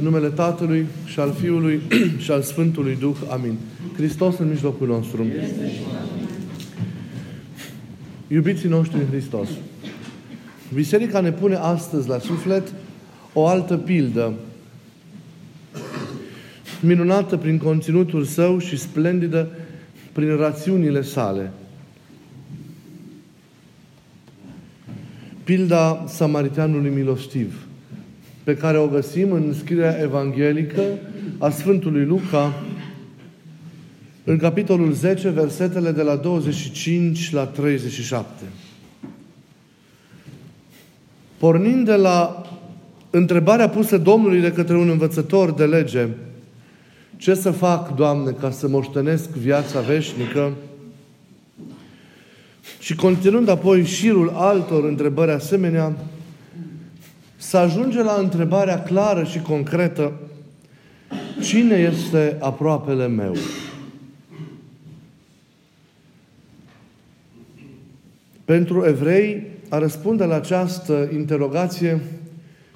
În numele Tatălui și al Fiului și al Sfântului Duh. Amin. Hristos în mijlocul nostru. Iubiții noștri în Hristos. Biserica ne pune astăzi la suflet o altă pildă, minunată prin conținutul său și splendidă prin rațiunile sale. Pilda Samariteanului Milostiv, pe care o găsim în scrierea evanghelică a Sfântului Luca, în capitolul 10, versetele de la 25 la 37. Pornind de la întrebarea pusă Domnului de către un învățător de lege, ce să fac, Doamne, ca să moștenesc viața veșnică? Și continuând apoi șirul altor întrebări asemenea, să ajunge la întrebarea clară și concretă, cine este aproapele meu? Pentru evrei, a răspunde la această interogație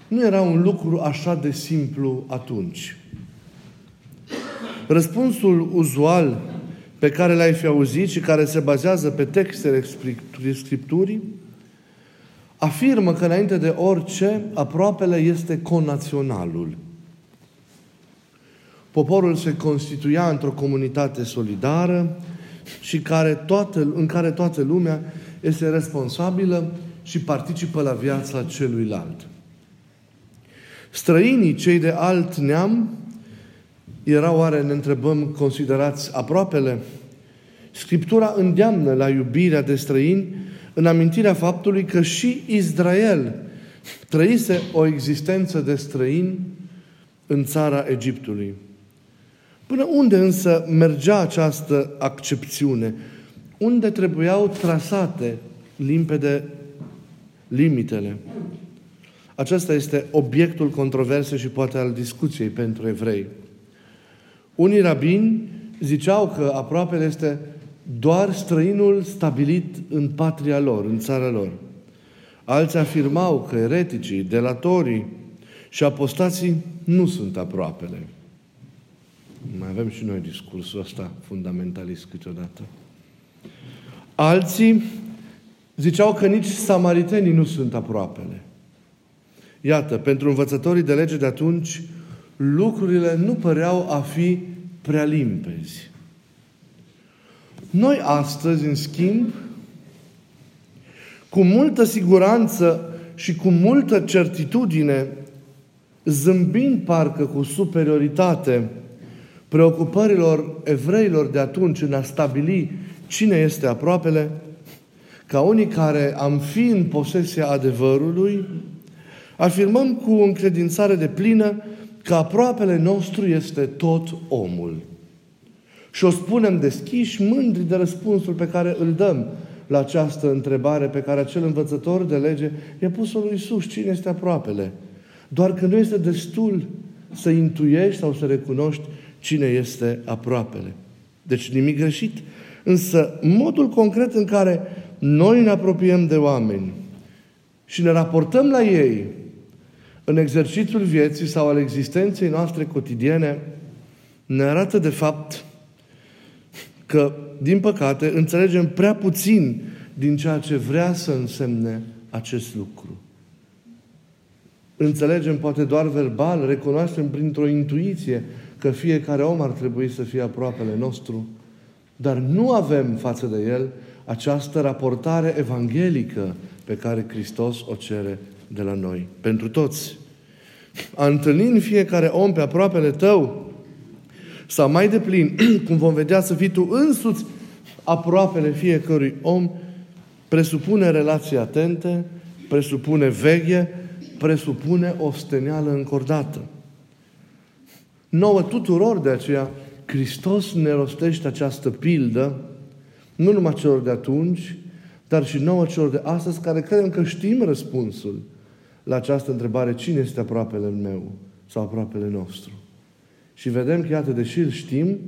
nu era un lucru așa de simplu atunci. Răspunsul uzual pe care l-ai fi auzit și care se bazează pe textele Scripturii afirmă că înainte de orice, aproapele este conaționalul. Poporul se constituia într-o comunitate solidară și care toată, în care toată lumea este responsabilă și participă la viața celuilalt. Străinii, cei de alt neam, erau oare, ne întrebăm, considerați aproapele? Scriptura îndeamnă la iubirea de străini în amintirea faptului că și Israel trăise o existență de străini în țara Egiptului. Până unde însă mergea această accepțiune? Unde trebuiau trasate limpede limitele? Acesta este obiectul controversei și poate al discuției pentru evrei. Unii rabini ziceau că aproape este doar străinul stabilit în patria lor, în țara lor. Alții afirmau că ereticii, delatorii și apostații nu sunt aproapele. Mai avem și noi discursul ăsta fundamentalist câteodată. Alții ziceau că nici samaritenii nu sunt aproapele. Iată, pentru învățătorii de lege de atunci, lucrurile nu păreau a fi prea limpezi. Noi astăzi, în schimb, cu multă siguranță și cu multă certitudine, zâmbind parcă cu superioritate preocupărilor evreilor de atunci în a stabili cine este aproapele, ca unii care am fi în posesia adevărului, afirmăm cu încredințare de plină că aproapele nostru este tot omul. Și o spunem deschiși, mândri de răspunsul pe care îl dăm la această întrebare pe care acel învățător de lege i-a pus-o lui Iisus. Cine este aproapele? Doar că nu este destul să intuiești sau să recunoști cine este aproapele. Deci nimic greșit. Însă modul concret în care noi ne apropiem de oameni și ne raportăm la ei în exercițiul vieții sau al existenței noastre cotidiene ne arată de fapt că, din păcate, înțelegem prea puțin din ceea ce vrea să însemne acest lucru. Înțelegem poate doar verbal, recunoaștem printr-o intuiție că fiecare om ar trebui să fie aproapele nostru, dar nu avem față de el această raportare evanghelică pe care Hristos o cere de la noi. Pentru toți. A întâlni fiecare om pe aproapele tău sau mai deplin, cum vom vedea să fii tu însuți aproapele fiecărui om, presupune relații atente, presupune veche, presupune o steneală încordată. Nouă tuturor de aceea, Hristos ne rostește această pildă, nu numai celor de atunci, dar și nouă celor de astăzi, care credem că știm răspunsul la această întrebare, cine este aproapele meu sau aproapele nostru? Și vedem că, iată, deși îl știm,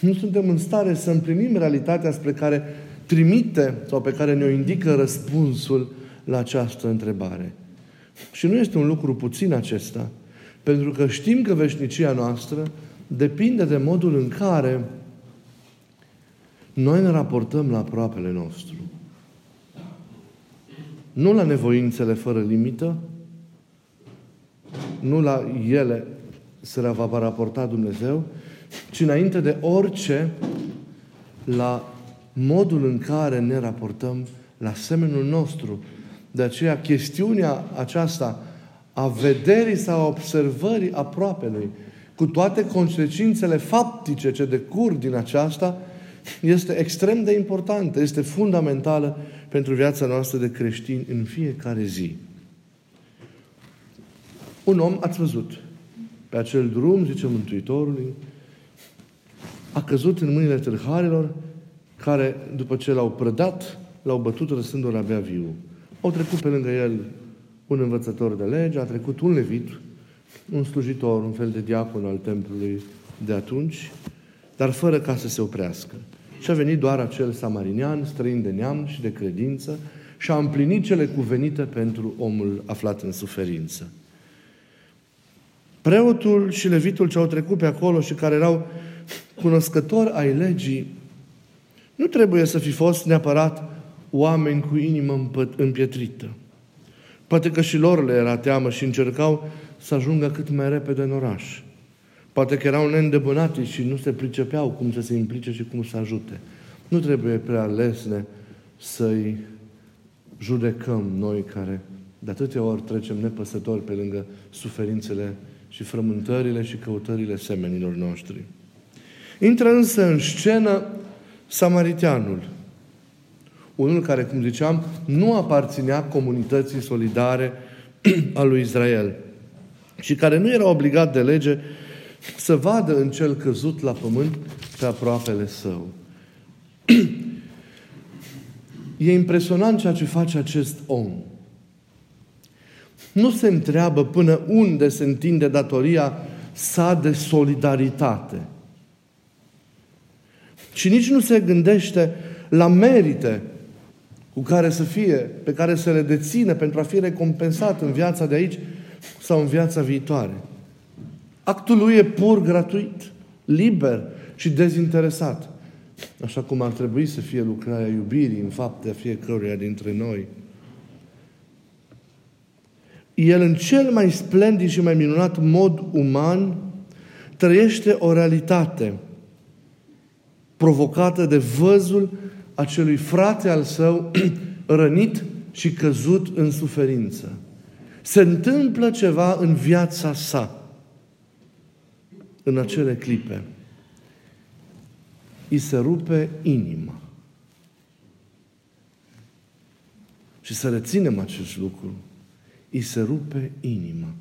nu suntem în stare să împlinim realitatea spre care trimite sau pe care ne-o indică răspunsul la această întrebare. Și nu este un lucru puțin acesta, Pentru că știm că veșnicia noastră depinde de modul în care noi ne raportăm la aproapele nostru. Nu la nevoințele fără limită, nu la ele se le va raporta Dumnezeu, ci înainte de orice la modul în care ne raportăm la semenul nostru. De aceea, chestiunea aceasta a vederii sau a observării aproapelui, cu toate consecințele faptice ce decurg din aceasta, este extrem de importantă, este fundamentală pentru viața noastră de creștini în fiecare zi. Un om, ați văzut, pe acel drum, zice Mântuitorului, a căzut în mâinile târharilor care, după ce l-au prădat, l-au bătut răsându-l abia viu. Au trecut pe lângă el un învățător de lege, a trecut un levit, un slujitor, un fel de diacon al templului de atunci, dar fără ca să se oprească. Și a venit doar acel samarinian, străin de neam și de credință, și a împlinit cele cuvenite pentru omul aflat în suferință. Preotul și levitul ce au trecut pe acolo și care erau cunoscători ai legii, nu trebuie să fi fost neapărat oameni cu inimă împietrită. Poate că și lor le era teamă și încercau să ajungă cât mai repede în oraș. Poate că erau neîndebunati și nu se pricepeau cum să se implice și cum să ajute. Nu trebuie prea lesne să-i judecăm noi care de atâtea ori trecem nepăsători pe lângă suferințele și frământările și căutările semenilor noștri. Intră însă în scenă samariteanul, unul care, cum ziceam, nu aparținea comunității solidare a lui Israel și care nu era obligat de lege să vadă în cel căzut la pământ pe aproapele său. e impresionant ceea ce face acest om. Nu se întreabă până unde se întinde datoria sa de solidaritate. Și nici nu se gândește la merite cu care să fie, pe care să le dețină pentru a fi recompensat în viața de aici sau în viața viitoare. Actul lui e pur gratuit, liber și dezinteresat. Așa cum ar trebui să fie lucrarea iubirii în fapte a fiecăruia dintre noi. El în cel mai splendid și mai minunat mod uman trăiește o realitate provocată de văzul acelui frate al său rănit și căzut în suferință. Se întâmplă ceva în viața sa în acele clipe. Îi se rupe inima. Și să reținem acest lucru. Îi se rupe inima.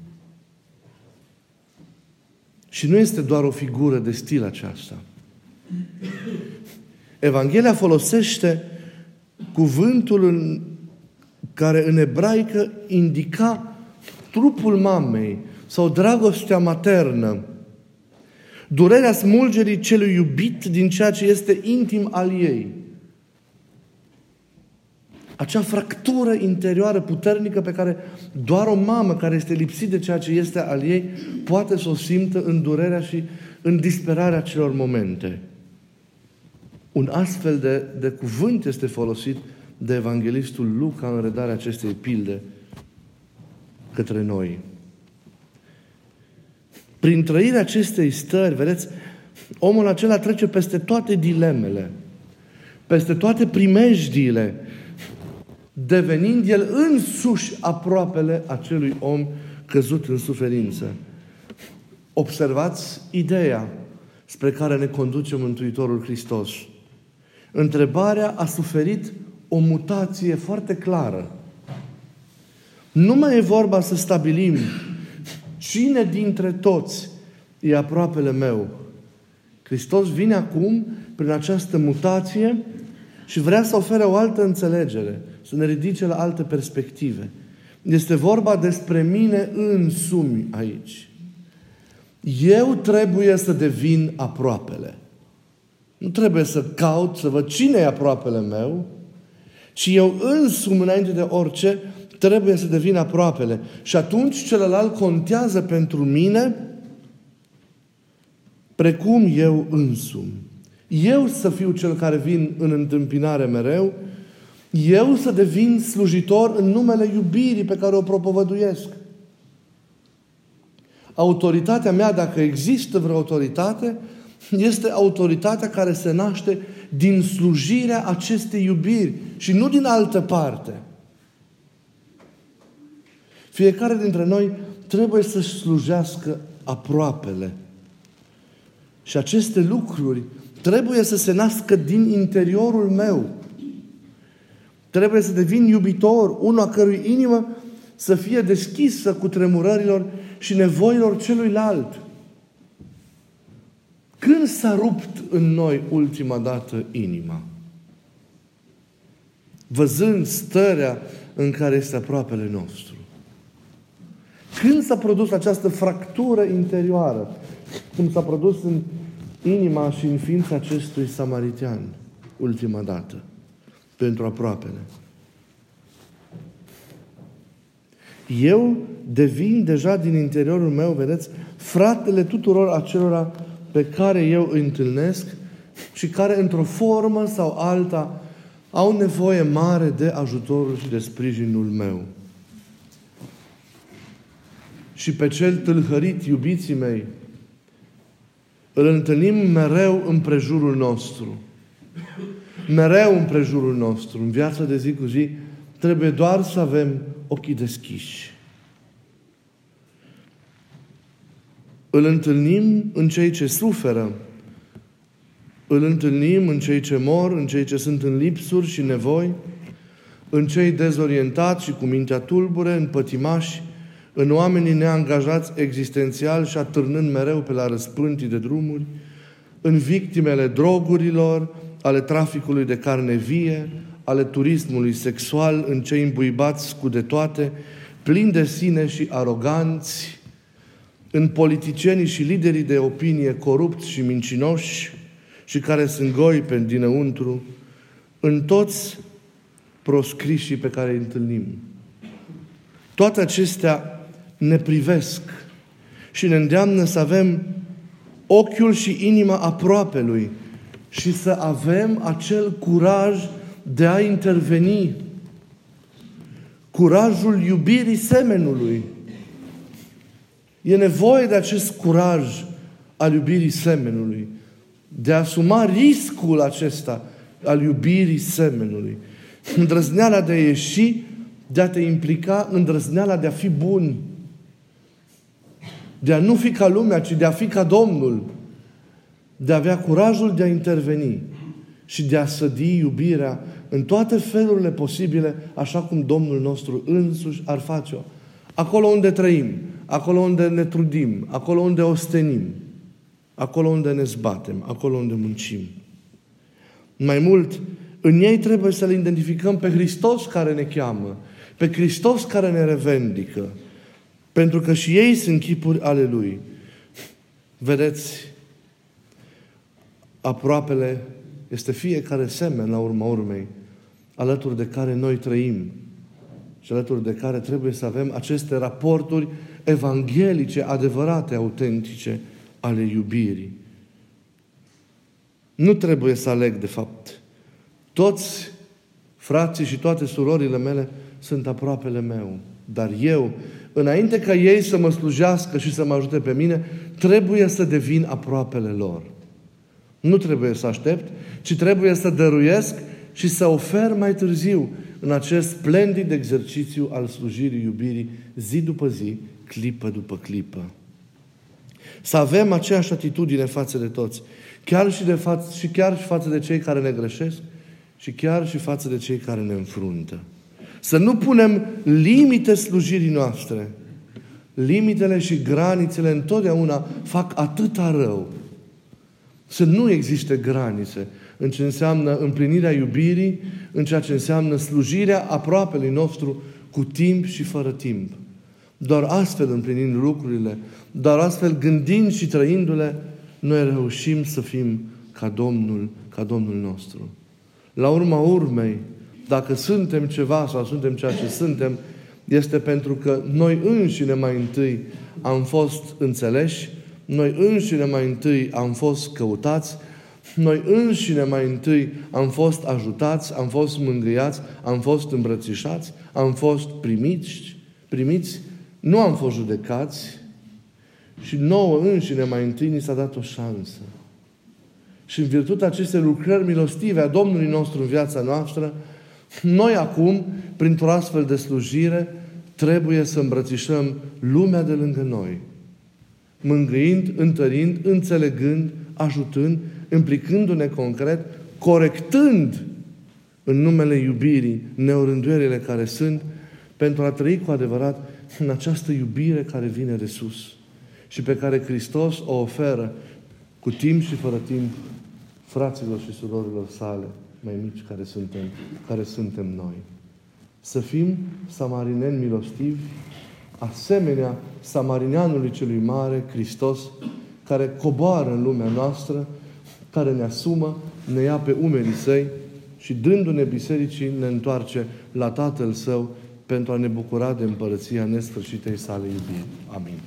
Și nu este doar o figură de stil aceasta. Evanghelia folosește cuvântul în care în ebraică indica trupul mamei sau dragostea maternă. Durerea smulgerii celui iubit din ceea ce este intim al ei. Acea fractură interioară puternică pe care doar o mamă care este lipsit de ceea ce este al ei poate să o simtă în durerea și în disperarea celor momente. Un astfel de, de cuvânt este folosit de evanghelistul Luca în redarea acestei pilde către noi. Prin trăirea acestei stări, vedeți, omul acela trece peste toate dilemele, peste toate primejdiile, devenind el însuși aproapele acelui om căzut în suferință. Observați ideea spre care ne conduce Mântuitorul Hristos. Întrebarea a suferit o mutație foarte clară. Nu mai e vorba să stabilim cine dintre toți e aproapele meu. Hristos vine acum prin această mutație și vrea să ofere o altă înțelegere, să ne ridice la alte perspective. Este vorba despre mine însumi aici. Eu trebuie să devin aproapele. Nu trebuie să caut, să văd cine e aproapele meu, ci eu însumi, înainte de orice, trebuie să devină aproapele. Și atunci celălalt contează pentru mine precum eu însumi. Eu să fiu cel care vin în întâmpinare mereu, eu să devin slujitor în numele iubirii pe care o propovăduiesc. Autoritatea mea, dacă există vreo autoritate, este autoritatea care se naște din slujirea acestei iubiri și nu din altă parte. Fiecare dintre noi trebuie să-și slujească aproapele. Și aceste lucruri trebuie să se nască din interiorul meu. Trebuie să devin iubitor, unul a cărui inimă să fie deschisă cu tremurărilor și nevoilor celuilalt. Când s-a rupt în noi ultima dată inima? Văzând starea în care este aproapele nostru. Când s-a produs această fractură interioară? Cum s-a produs în inima și în ființa acestui samaritean ultima dată pentru aproapele. Eu devin deja din interiorul meu, vedeți, fratele tuturor acelora pe care eu îi întâlnesc și care într-o formă sau alta au nevoie mare de ajutorul și de sprijinul meu. Și pe cel tâlhărit, iubiții mei, îl întâlnim mereu în prejurul nostru. Mereu în prejurul nostru. În viața de zi cu zi trebuie doar să avem ochii deschiși. Îl întâlnim în cei ce suferă. Îl întâlnim în cei ce mor, în cei ce sunt în lipsuri și nevoi, în cei dezorientați și cu mintea tulbure, în pătimași, în oamenii neangajați existențial și atârnând mereu pe la răspântii de drumuri, în victimele drogurilor, ale traficului de carne vie, ale turismului sexual, în cei îmbuibați cu de toate, plini de sine și aroganți, în politicienii și liderii de opinie corupți și mincinoși și care sunt goi pe dinăuntru, în toți proscrișii pe care îi întâlnim. Toate acestea ne privesc și ne îndeamnă să avem ochiul și inima aproape Lui și să avem acel curaj de a interveni. Curajul iubirii semenului. E nevoie de acest curaj al iubirii semenului, de a asuma riscul acesta al iubirii semenului. Îndrăzneala de a ieși, de a te implica, îndrăzneala de a fi bun, de a nu fi ca lumea, ci de a fi ca Domnul, de a avea curajul de a interveni și de a sădi iubirea în toate felurile posibile, așa cum Domnul nostru însuși ar face-o. Acolo unde trăim, acolo unde ne trudim, acolo unde ostenim, acolo unde ne zbatem, acolo unde muncim. Mai mult, în ei trebuie să le identificăm pe Hristos care ne cheamă, pe Hristos care ne revendică, pentru că și ei sunt chipuri ale Lui. Vedeți, aproapele este fiecare semen la urma urmei, alături de care noi trăim și alături de care trebuie să avem aceste raporturi evanghelice, adevărate, autentice, ale iubirii. Nu trebuie să aleg, de fapt. Toți frații și toate surorile mele sunt aproapele meu. Dar eu înainte ca ei să mă slujească și să mă ajute pe mine, trebuie să devin aproapele lor. Nu trebuie să aștept, ci trebuie să dăruiesc și să ofer mai târziu în acest splendid exercițiu al slujirii iubirii, zi după zi, clipă după clipă. Să avem aceeași atitudine față de toți, chiar și, de față, și chiar și față de cei care ne greșesc și chiar și față de cei care ne înfruntă. Să nu punem limite slujirii noastre. Limitele și granițele întotdeauna fac atâta rău. Să nu existe granițe în ce înseamnă împlinirea iubirii, în ceea ce înseamnă slujirea aproapelui nostru cu timp și fără timp. Doar astfel împlinind lucrurile, doar astfel gândind și trăindu-le, noi reușim să fim ca Domnul, ca Domnul nostru. La urma urmei, dacă suntem ceva sau suntem ceea ce suntem, este pentru că noi înșine mai întâi am fost înțeleși, noi înșine mai întâi am fost căutați, noi înșine mai întâi am fost ajutați, am fost mângâiați, am fost îmbrățișați, am fost primiți, primiți, nu am fost judecați și nouă înșine mai întâi ni s-a dat o șansă. Și în virtutea acestei lucrări milostive a Domnului nostru în viața noastră, noi acum, printr-o astfel de slujire, trebuie să îmbrățișăm lumea de lângă noi, mângâind, întărind, înțelegând, ajutând, implicându-ne concret, corectând în numele iubirii neorânduierile care sunt, pentru a trăi cu adevărat în această iubire care vine de sus și pe care Hristos o oferă cu timp și fără timp fraților și surorilor sale mai mici care suntem, care suntem noi. Să fim samarineni milostivi, asemenea samarineanului celui mare, Hristos, care coboară în lumea noastră, care ne asumă, ne ia pe umerii săi și dându-ne bisericii ne întoarce la Tatăl Său pentru a ne bucura de împărăția nesfârșitei sale iubiri. Amin.